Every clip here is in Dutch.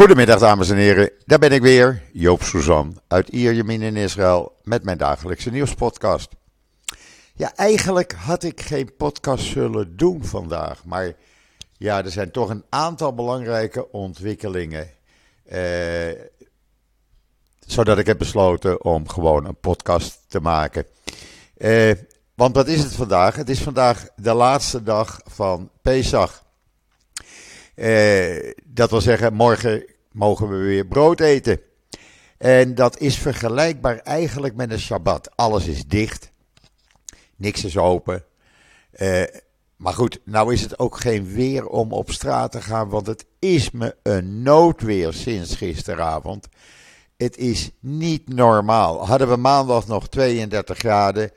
Goedemiddag dames en heren, daar ben ik weer, Joop Suzan uit Ierjemien in Israël met mijn dagelijkse nieuwspodcast. Ja, eigenlijk had ik geen podcast zullen doen vandaag, maar ja, er zijn toch een aantal belangrijke ontwikkelingen. Eh, zodat ik heb besloten om gewoon een podcast te maken. Eh, want wat is het vandaag? Het is vandaag de laatste dag van Pesach. Eh, dat wil zeggen, morgen mogen we weer brood eten. En dat is vergelijkbaar eigenlijk met een Shabbat. Alles is dicht. Niks is open. Eh, maar goed, nou is het ook geen weer om op straat te gaan, want het is me een noodweer sinds gisteravond. Het is niet normaal. Hadden we maandag nog 32 graden,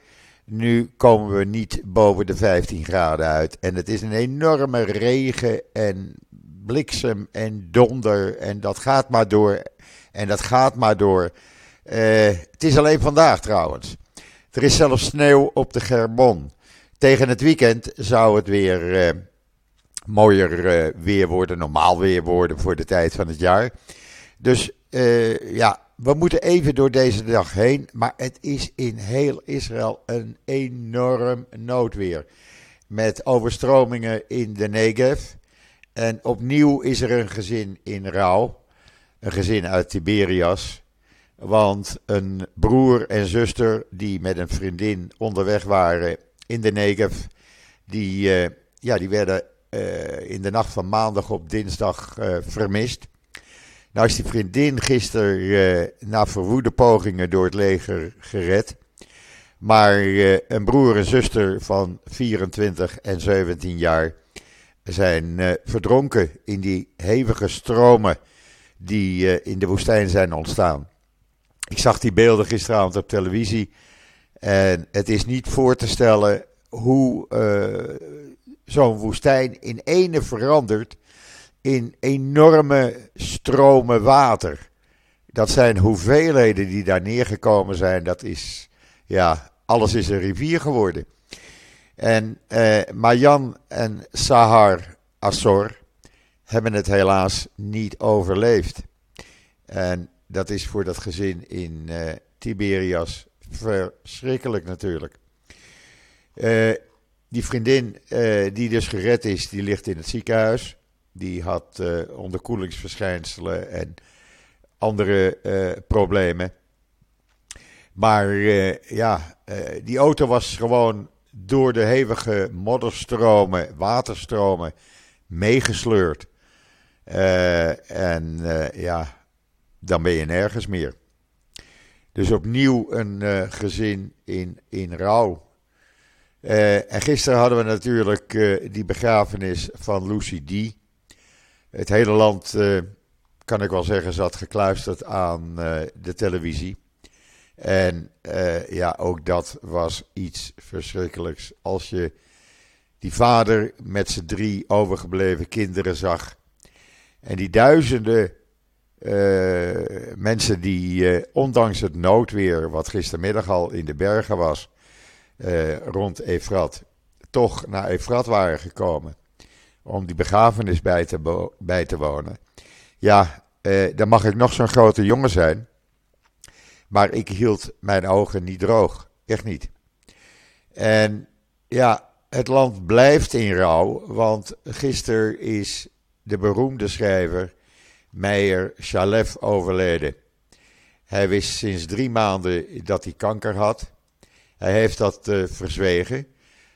nu komen we niet boven de 15 graden uit. En het is een enorme regen en bliksem en donder en dat gaat maar door en dat gaat maar door. Uh, het is alleen vandaag trouwens. Er is zelfs sneeuw op de Gerbon. Tegen het weekend zou het weer uh, mooier uh, weer worden, normaal weer worden voor de tijd van het jaar. Dus ja, we moeten even door deze dag heen. Maar het is in heel Israël een enorm noodweer. Met overstromingen in de Negev. En opnieuw is er een gezin in rouw. Een gezin uit Tiberias. Want een broer en zuster die met een vriendin onderweg waren in de Negev. Die, uh, ja, die werden uh, in de nacht van maandag op dinsdag uh, vermist. Nou is die vriendin gisteren na verwoede pogingen door het leger gered. Maar een broer en zuster van 24 en 17 jaar zijn uh, verdronken in die hevige stromen die uh, in de woestijn zijn ontstaan. Ik zag die beelden gisteravond op televisie en het is niet voor te stellen hoe uh, zo'n woestijn in ene verandert in enorme stromen water. Dat zijn hoeveelheden die daar neergekomen zijn. Dat is, ja, alles is een rivier geworden. En uh, Marjan en Sahar Assor hebben het helaas niet overleefd. En dat is voor dat gezin in uh, Tiberias verschrikkelijk natuurlijk. Uh, die vriendin die dus gered is, die ligt in het ziekenhuis. Die had onderkoelingsverschijnselen en andere problemen. Maar ja, die auto was gewoon door de hevige modderstromen, waterstromen meegesleurd. Uh, en uh, ja, dan ben je nergens meer. Dus opnieuw een uh, gezin in, in rouw. en gisteren hadden we natuurlijk die begrafenis van Lucy D. Het hele land, kan ik wel zeggen, zat gekluisterd aan de televisie. En uh, ja, ook dat was iets verschrikkelijks. Als je die vader met zijn drie overgebleven kinderen zag. En die duizenden uh, mensen die, uh, ondanks het noodweer, wat gistermiddag al in de bergen was, rond Efrat, toch naar Efrat waren gekomen. Om die begrafenis bij te, bij te wonen. Ja, dan mag ik nog zo'n grote jongen zijn. Maar ik hield mijn ogen niet droog. Echt niet. En ja, het land blijft in rouw. Want gisteren is de beroemde schrijver Meijer Chalef overleden. Hij wist sinds drie maanden dat hij kanker had. Hij heeft dat uh, verzwegen.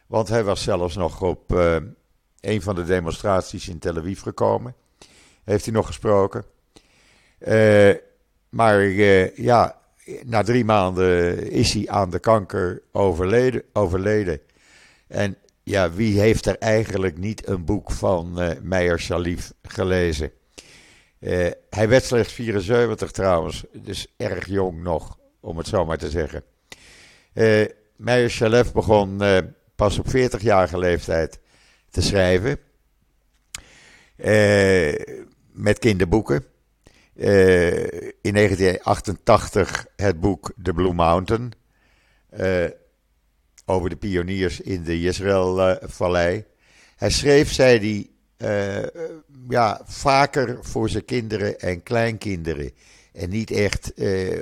Want hij was zelfs nog op uh, een van de demonstraties in Tel Aviv gekomen. Heeft hij nog gesproken. Uh, maar ja, na drie maanden is hij aan de kanker overleden. overleden. En ja, wie heeft er eigenlijk niet een boek van uh, Meijer Shalif gelezen? Uh, hij werd slechts 74 trouwens, dus erg jong nog, om het zo maar te zeggen. Uh, Meijer Shalif begon pas op 40-jarige leeftijd te schrijven. met kinderboeken. Uh, in 1988 het boek The Blue Mountain. Uh, over de pioniers in de Israël-vallei. hij schreef, zei hij, ja, vaker voor zijn kinderen en kleinkinderen. En niet echt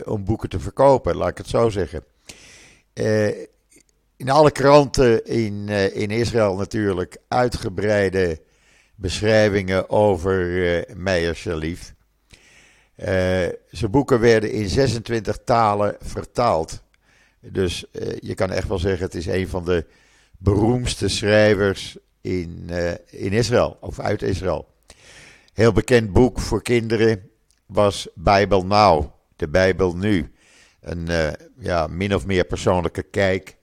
om boeken te verkopen, laat ik het zo zeggen. in alle kranten in, in Israël natuurlijk uitgebreide beschrijvingen over Meijer Shalif. Uh, zijn boeken werden in 26 talen vertaald. Dus uh, je kan echt wel zeggen, het is een van de beroemdste schrijvers in, in Israël, of uit Israël. Heel bekend boek voor kinderen was Bijbel Now, de Bijbel Nu. Een ja, min of meer persoonlijke kijk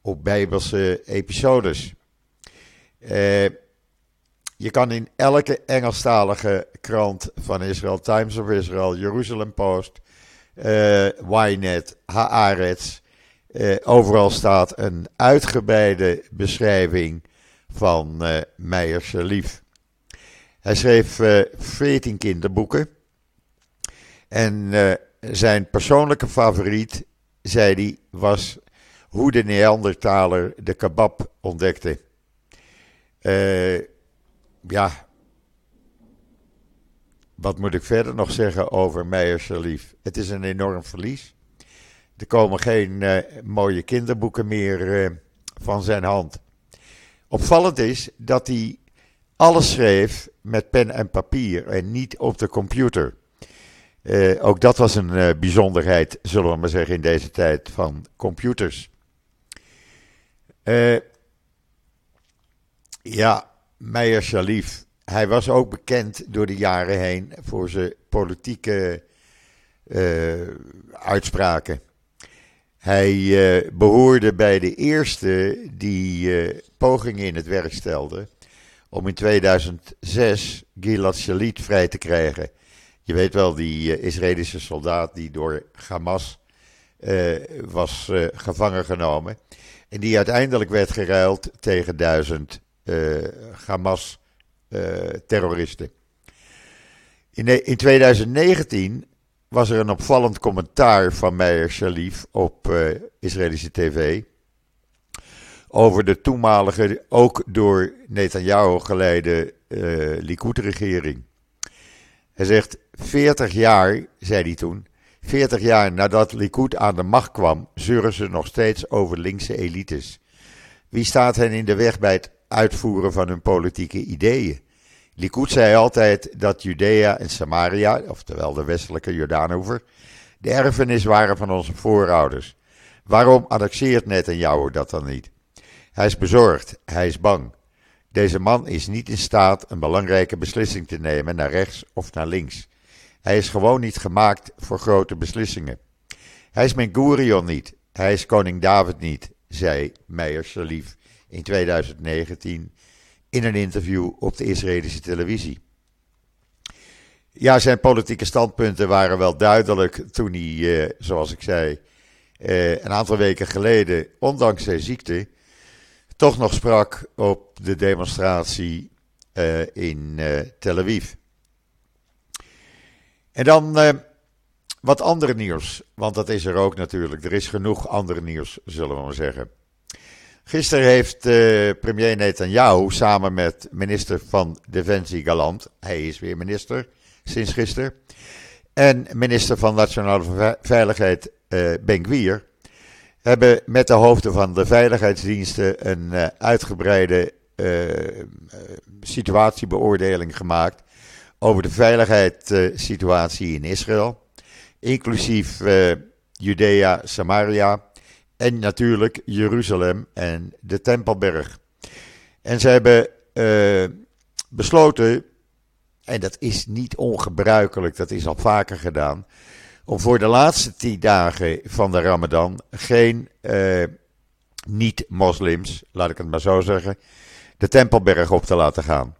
op Bijbelse episodes. Je kan in elke Engelstalige krant van Israël, Times of Israel, Jerusalem Post, uh, Ynet, Haaretz, uh, overal staat een uitgebreide beschrijving van uh, Meijer Shalif. Hij schreef uh, 14 kinderboeken. En zijn persoonlijke favoriet, zei hij, was hoe de Neandertaler de kebab ontdekte. Uh, ja, wat moet ik verder nog zeggen over Meijer Shalif? Het is een enorm verlies. Er komen geen uh, mooie kinderboeken meer uh, van zijn hand. Opvallend is dat hij alles schreef met pen en papier en niet op de computer. Uh, ook dat was een bijzonderheid, zullen we maar zeggen, in deze tijd van computers. ja, Meijer Shalif, hij was ook bekend door de jaren heen voor zijn politieke uh, uitspraken. Hij uh, behoorde bij de eerste die uh, pogingen in het werk stelden om in 2006 Gilad Shalit vrij te krijgen. Je weet wel, die Israëlische soldaat die door Hamas was gevangen genomen. En die uiteindelijk werd geruild tegen duizend Hamas-terroristen. in, in 2019 was er een opvallend commentaar van Meir Shalif op uh, Israëlische tv. Over de toenmalige, ook door Netanyahu geleide uh, Likud-regering. Hij zegt: 40 jaar, zei hij toen, 40 jaar nadat Likud aan de macht kwam, zeuren ze nog steeds over linkse elites. Wie staat hen in de weg bij het uitvoeren van hun politieke ideeën. Likud zei altijd dat Judea en Samaria, oftewel de westelijke Jordaanoever, de erfenis waren van onze voorouders. Waarom annexeert Netanyahu dat dan niet? Hij is bezorgd, hij is bang. Deze man is niet in staat een belangrijke beslissing te nemen naar rechts of naar links. Hij is gewoon niet gemaakt voor grote beslissingen. Hij is Ben Gurion niet, hij is koning David niet, zei Meijer Shalif in 2019 in een interview op de Israëlische televisie. Ja, zijn politieke standpunten waren wel duidelijk toen hij, eh, zoals ik zei, eh, een aantal weken geleden, ondanks zijn ziekte, toch nog sprak op de demonstratie eh, in eh, Tel Aviv. En dan eh, wat andere nieuws, want dat is er ook natuurlijk. Er is genoeg andere nieuws, zullen we maar zeggen. Gisteren heeft uh, premier Netanyahu samen met minister van Defensie Galant, hij is weer minister sinds gisteren, en minister van Nationale Veiligheid uh, Ben Gvir, hebben met de hoofden van de veiligheidsdiensten een uh, uitgebreide situatiebeoordeling gemaakt over de veiligheidssituatie in Israël, inclusief Judea, Samaria en natuurlijk Jeruzalem en de Tempelberg. En ze hebben uh, besloten, en dat is niet ongebruikelijk, dat is al vaker gedaan, om voor de laatste tien dagen van de Ramadan geen uh, niet-moslims, laat ik het maar zo zeggen, de Tempelberg op te laten gaan.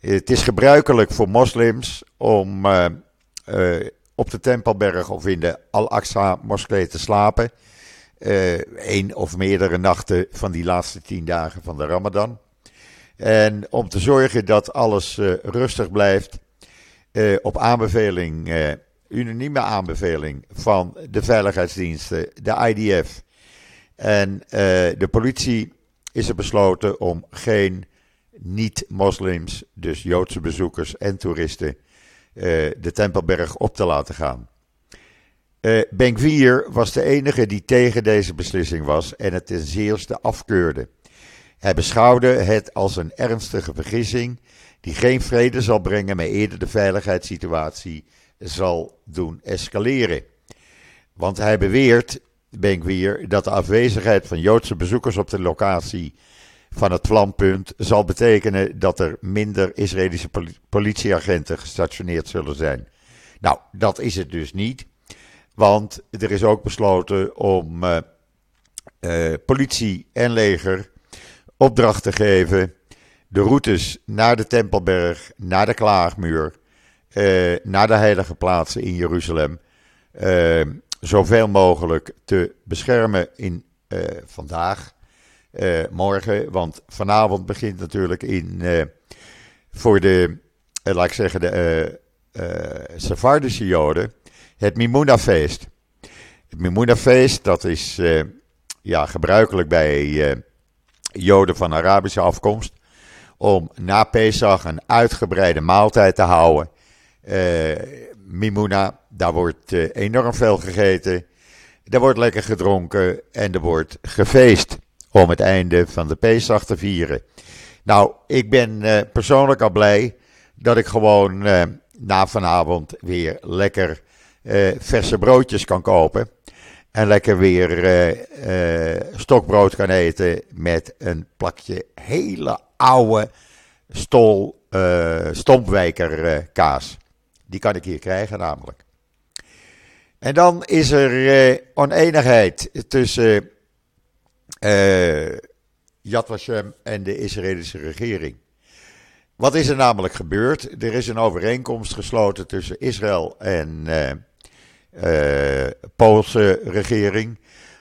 Het is gebruikelijk voor moslims om uh, op de Tempelberg of in de Al-Aqsa moskee te slapen één eh, of meerdere nachten van die laatste tien dagen van de Ramadan. En om te zorgen dat alles uh, rustig blijft, uh, op aanbeveling, unanieme aanbeveling van de veiligheidsdiensten, de IDF en de politie, is er besloten om geen niet-moslims, dus Joodse bezoekers en toeristen, de Tempelberg op te laten gaan. Uh, was de enige die tegen deze beslissing was en het ten zeerste afkeurde. Hij beschouwde het als een ernstige vergissing die geen vrede zal brengen, maar eerder de veiligheidssituatie zal doen escaleren. Want hij beweert, Benkwier, dat de afwezigheid van Joodse bezoekers op de locatie van het vlampunt zal betekenen dat er minder Israëlische politieagenten gestationeerd zullen zijn. Nou, dat is het dus niet. Want er is ook besloten om uh, uh, politie en leger opdracht te geven. De routes naar de Tempelberg, naar de Klaagmuur, uh, naar de heilige plaatsen in Jeruzalem. zoveel mogelijk te beschermen in vandaag, morgen. Want vanavond begint natuurlijk in, voor de, laat ik zeggen, de Sephardische Joden het Mimuna-feest. Het Mimuna-feest, dat is uh, ja, gebruikelijk bij uh, Joden van Arabische afkomst. Om na Pesach een uitgebreide maaltijd te houden. Uh, daar wordt enorm veel gegeten. Er wordt lekker gedronken en er wordt gefeest om het einde van de Pesach te vieren. Nou, ik ben persoonlijk al blij dat ik gewoon na vanavond weer lekker uh, verse broodjes kan kopen. En lekker weer uh, uh, stokbrood kan eten met een plakje hele oude stol stompwijker kaas. Die kan ik hier krijgen namelijk. En dan is er oneenigheid tussen Yad Vashem en de Israëlische regering. Wat is er namelijk gebeurd? Er is een overeenkomst gesloten tussen Israël en Poolse regering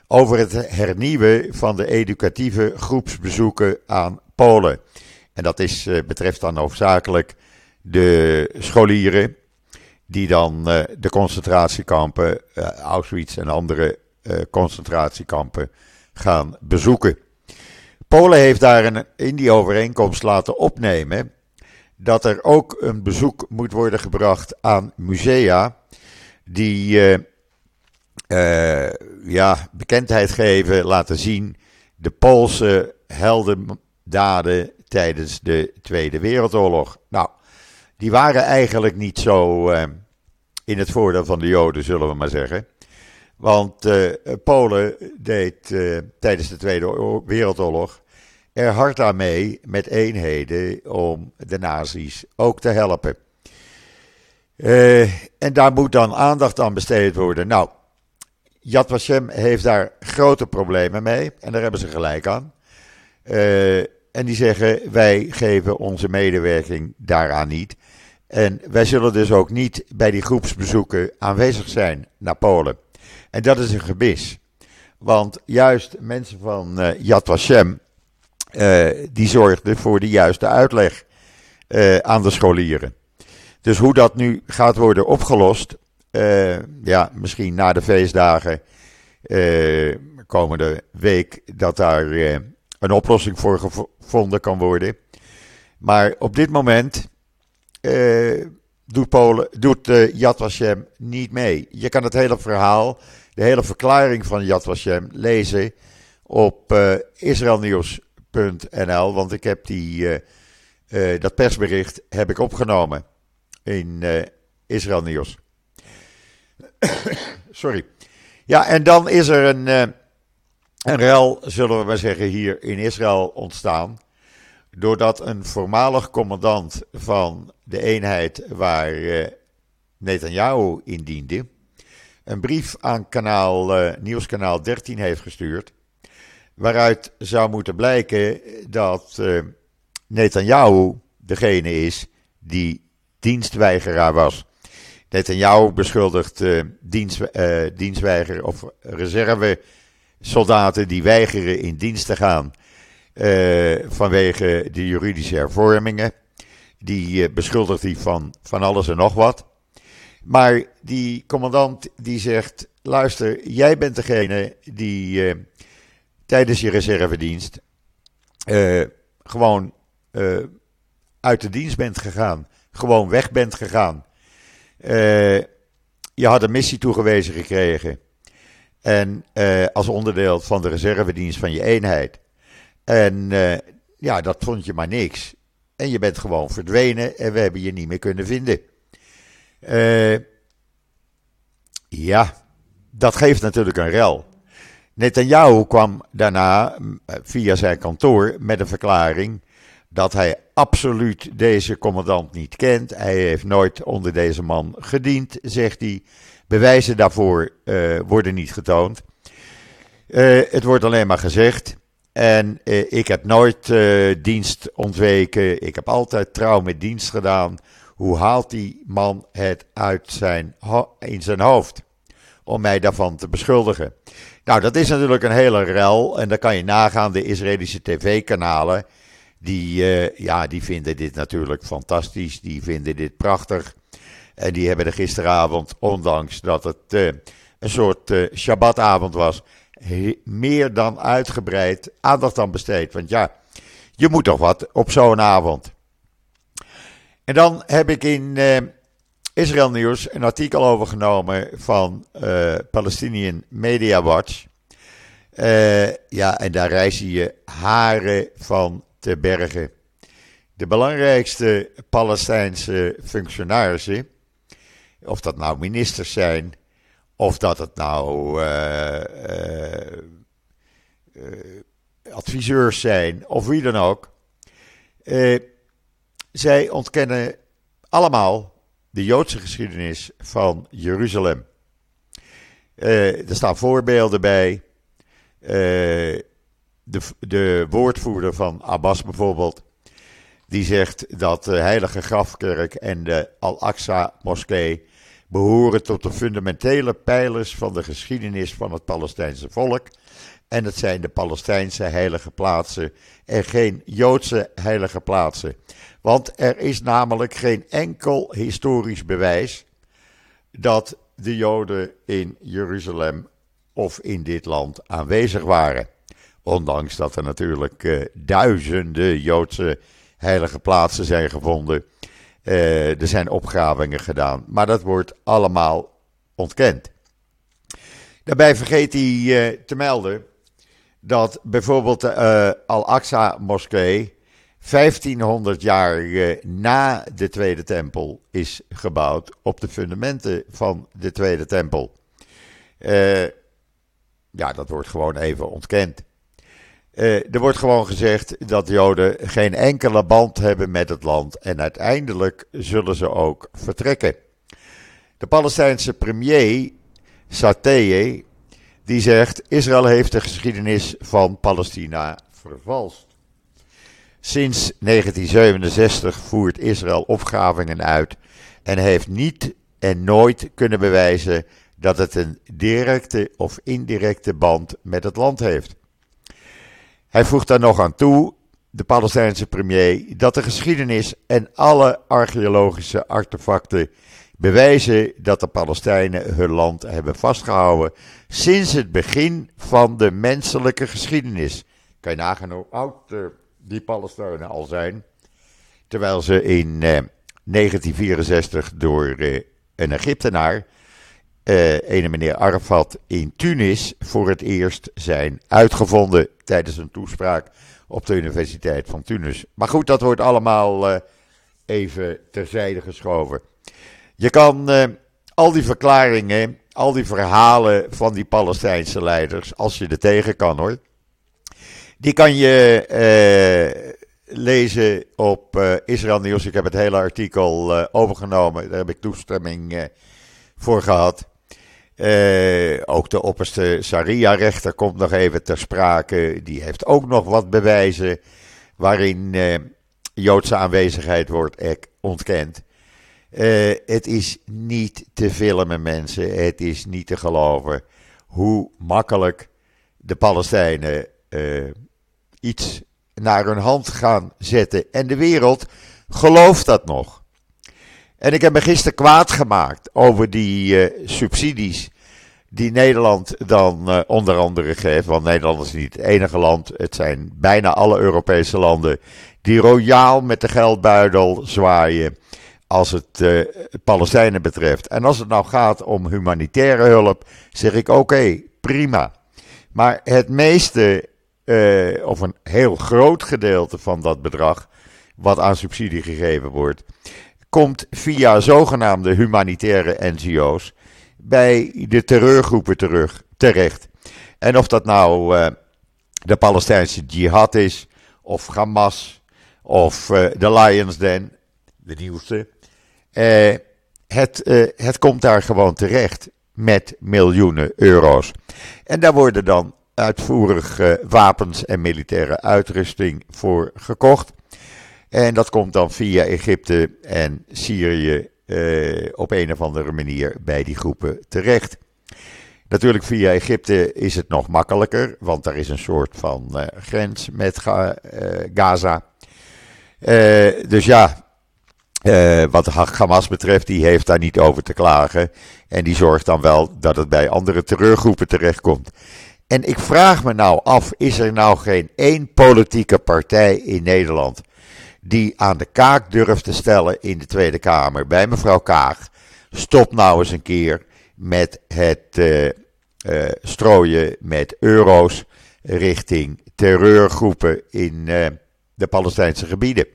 over het hernieuwen van de educatieve groepsbezoeken aan Polen. En dat is, uh, betreft dan hoofdzakelijk de scholieren die dan uh, de concentratiekampen, Auschwitz en andere concentratiekampen gaan bezoeken. Polen heeft daar een, in die overeenkomst laten opnemen dat er ook een bezoek moet worden gebracht aan musea die uh, uh, ja, bekendheid geven, laten zien de Poolse heldendaden tijdens de Tweede Wereldoorlog. Nou, die waren eigenlijk niet zo uh, in het voordeel van de Joden, zullen we maar zeggen. Want Polen deed tijdens de Tweede Wereldoorlog er hard aan mee met eenheden om de nazi's ook te helpen. Uh, en daar moet dan aandacht aan besteed worden. Nou, Yad heeft daar grote problemen mee. En daar hebben ze gelijk aan. Uh, en die zeggen: wij geven onze medewerking daaraan niet. En wij zullen dus ook niet bij die groepsbezoeken aanwezig zijn naar Polen. En dat is een gebis. Want juist mensen van uh, Yad die zorgden voor de juiste uitleg aan de scholieren. Dus hoe dat nu gaat worden opgelost, uh, ja, misschien na de feestdagen uh, komende week, dat daar uh, een oplossing voor gevonden kan worden. Maar op dit moment doet, Polen, doet Yad Vashem niet mee. Je kan het hele verhaal, de hele verklaring van Yad Vashem lezen op israelnieuws.nl, want ik heb die, dat persbericht heb ik opgenomen in uh, Israël Nieuws. Sorry. Ja, en dan is er een, uh, een rel, zullen we maar zeggen, hier in Israël ontstaan. Doordat een voormalig commandant van de eenheid waar uh, Netanyahu in diende, een brief aan kanaal, uh, nieuwskanaal 13 heeft gestuurd. Waaruit zou moeten blijken dat uh, Netanyahu degene is die dienstweigeraar was. Netanyahu beschuldigt uh, dienst, uh, dienstweiger of reservesoldaten die weigeren in dienst te gaan uh, vanwege de juridische hervormingen. Die beschuldigt hij van, van alles en nog wat. Maar die commandant die zegt: luister, jij bent degene die tijdens je reservedienst gewoon uit de dienst bent gegaan. Gewoon weg bent gegaan. je had een missie toegewezen gekregen. En als onderdeel van de reservedienst van je eenheid. En ja, dat vond je maar niks. En je bent gewoon verdwenen en we hebben je niet meer kunnen vinden. Ja, dat geeft natuurlijk een rel. Netanyahu kwam daarna via zijn kantoor met een verklaring dat hij absoluut deze commandant niet kent. Hij heeft nooit onder deze man gediend, zegt hij. Bewijzen daarvoor uh, worden niet getoond. Uh, het wordt alleen maar gezegd. En uh, ik heb nooit dienst ontweken. Ik heb altijd trouw met dienst gedaan. Hoe haalt die man het uit zijn, in zijn hoofd? Om mij daarvan te beschuldigen. Nou, dat is natuurlijk een hele rel. En dan kan je nagaan, de Israëlische tv-kanalen. Die, uh, ja, die vinden dit natuurlijk fantastisch. Die vinden dit prachtig. En die hebben er gisteravond, ondanks dat het uh, een soort uh, Shabbatavond was, meer dan uitgebreid aandacht aan besteed. Want ja, je moet toch wat op zo'n avond. En dan heb ik in Israël Nieuws een artikel overgenomen van Palestinian Media Watch. Ja, en daar reizen je haren van bergen. De belangrijkste Palestijnse functionarissen, of dat nou ministers zijn, of dat het nou adviseurs zijn, of wie dan ook. Zij ontkennen allemaal de Joodse geschiedenis van Jeruzalem. Er staan voorbeelden bij. De, de, woordvoerder van Abbas bijvoorbeeld, die zegt dat de Heilige Grafkerk en de Al-Aqsa-moskee behoren tot de fundamentele pijlers van de geschiedenis van het Palestijnse volk. En het zijn de Palestijnse heilige plaatsen en geen Joodse heilige plaatsen. Want er is namelijk geen enkel historisch bewijs dat de Joden in Jeruzalem of in dit land aanwezig waren. Ondanks dat er natuurlijk uh, duizenden Joodse heilige plaatsen zijn gevonden. Uh, er zijn opgravingen gedaan, maar dat wordt allemaal ontkend. Daarbij vergeet hij uh, te melden dat bijvoorbeeld de Al-Aqsa-moskee 1500 jaar eh, na de Tweede Tempel is gebouwd op de fundamenten van de Tweede Tempel. Ja, dat wordt gewoon even ontkend. Uh, er wordt gewoon gezegd dat Joden geen enkele band hebben met het land en uiteindelijk zullen ze ook vertrekken. De Palestijnse premier Sateye die zegt Israël heeft de geschiedenis van Palestina vervalst. Sinds 1967 voert Israël opgravingen uit en heeft niet en nooit kunnen bewijzen dat het een directe of indirecte band met het land heeft. Hij voegt daar nog aan toe, de Palestijnse premier, dat de geschiedenis en alle archeologische artefacten bewijzen dat de Palestijnen hun land hebben vastgehouden sinds het begin van de menselijke geschiedenis. Kan je nagaan hoe oud die Palestijnen al zijn. Terwijl ze in eh, 1964 door eh, een Egyptenaar, eh, ene meneer Arafat, in Tunis voor het eerst zijn uitgevonden tijdens een toespraak op de Universiteit van Tunis. Maar goed, dat wordt allemaal eh, even terzijde geschoven. Je kan eh, al die verklaringen, al die verhalen van die Palestijnse leiders, als je er tegen kan hoor die kan je uh, lezen op uh, Israël Nieuws. Ik heb het hele artikel uh, overgenomen. Daar heb ik toestemming voor gehad. Ook de opperste Sharia-rechter komt nog even ter sprake. Die heeft ook nog wat bewijzen waarin Joodse aanwezigheid wordt ontkend. het is niet te filmen, mensen. Het is niet te geloven hoe makkelijk de Palestijnen iets naar hun hand gaan zetten. En de wereld gelooft dat nog. En ik heb me gisteren kwaad gemaakt over die uh, subsidies die Nederland dan uh, onder andere geeft. Want Nederland is niet het enige land. Het zijn bijna alle Europese landen die royaal met de geldbuidel zwaaien als het uh, Palestijnen betreft. En als het nou gaat om humanitaire hulp, zeg ik oké, prima. Maar het meeste, of een heel groot gedeelte van dat bedrag, wat aan subsidie gegeven wordt, komt via zogenaamde humanitaire NGO's bij de terreurgroepen terug, terecht. En of dat nou uh, de Palestijnse jihad is, of Hamas, of uh, de Lions Den, de nieuwste. Uh, het, het komt daar gewoon terecht met miljoenen euro's. En daar worden dan uitvoerig wapens en militaire uitrusting voor gekocht. En dat komt dan via Egypte en Syrië uh, op een of andere manier bij die groepen terecht. Natuurlijk via Egypte is het nog makkelijker, want daar is een soort van uh, grens met uh, Gaza. dus ja, wat Hamas betreft, die heeft daar niet over te klagen. En die zorgt dan wel dat het bij andere terreurgroepen terechtkomt. En ik vraag me nou af, is er nou geen één politieke partij in Nederland die aan de kaak durft te stellen in de Tweede Kamer bij mevrouw Kaag. Stop nou eens een keer met het uh, uh, strooien met euro's richting terreurgroepen in uh, de Palestijnse gebieden.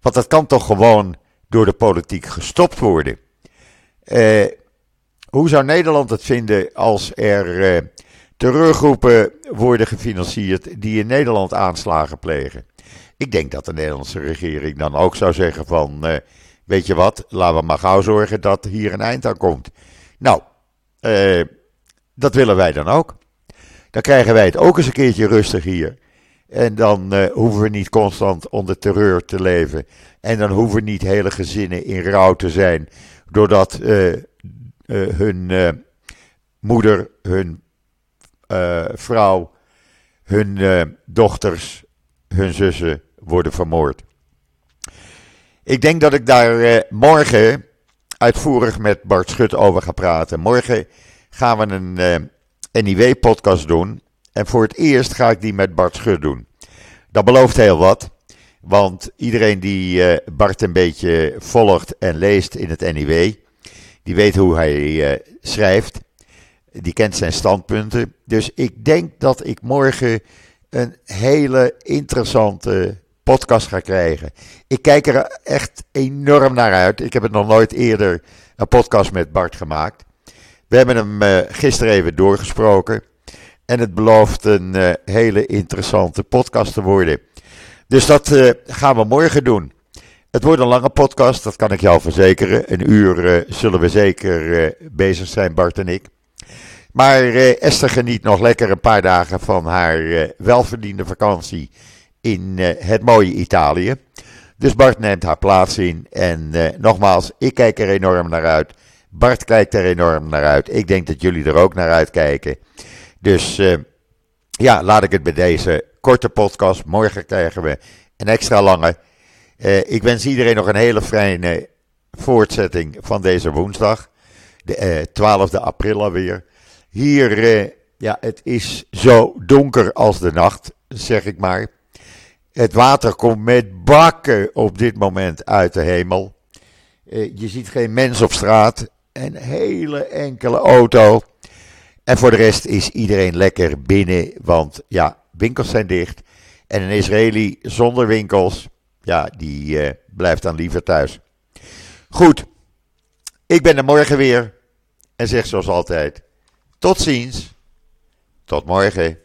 Want dat kan toch gewoon door de politiek gestopt worden. hoe zou Nederland het vinden als er terreurgroepen worden gefinancierd die in Nederland aanslagen plegen? Ik denk dat de Nederlandse regering dan ook zou zeggen van, uh, weet je wat, laten we maar gauw zorgen dat hier een eind aan komt. Nou, uh, dat willen wij dan ook. Dan krijgen wij het ook eens een keertje rustig hier. En dan uh, hoeven we niet constant onder terreur te leven. En dan hoeven niet hele gezinnen in rouw te zijn. Doordat hun moeder, hun vrouw, hun dochters, hun zussen worden vermoord. Ik denk dat ik daar eh, morgen uitvoerig met Bart Schut over ga praten. Morgen gaan we een uh, NIW-podcast doen. En voor het eerst ga ik die met Bart Schut doen. Dat belooft heel wat. Want iedereen die uh, Bart een beetje volgt en leest in het NIW, die weet hoe hij schrijft. Die kent zijn standpunten. Dus ik denk dat ik morgen een hele interessante podcast ga krijgen. Ik kijk er echt enorm naar uit. Ik heb het nog nooit eerder een podcast met Bart gemaakt. We hebben hem uh, gisteren even doorgesproken. En het belooft een uh, hele interessante podcast te worden. Dus dat uh, gaan we morgen doen. Het wordt een lange podcast, dat kan ik jou verzekeren. Een uur zullen we zeker bezig zijn, Bart en ik. Maar Esther geniet nog lekker een paar dagen van haar welverdiende vakantie in uh, het mooie Italië. Dus Bart neemt haar plaats in. En uh, nogmaals, ik kijk er enorm naar uit. Bart kijkt er enorm naar uit. Ik denk dat jullie er ook naar uitkijken. Dus uh, ja, laat ik het bij deze korte podcast. Morgen krijgen we een extra lange. ik wens iedereen nog een hele fijne voortzetting van deze woensdag. De 12e april alweer. Hier, ja, het is zo donker als de nacht, zeg ik maar. Het water komt met bakken op dit moment uit de hemel. Eh, je ziet geen mens op straat. Een hele enkele auto. En voor de rest is iedereen lekker binnen. Want ja, winkels zijn dicht. En een Israëli zonder winkels. Ja, die uh, blijft dan liever thuis. Goed. Ik ben er morgen weer. En zeg zoals altijd. Tot ziens. Tot morgen.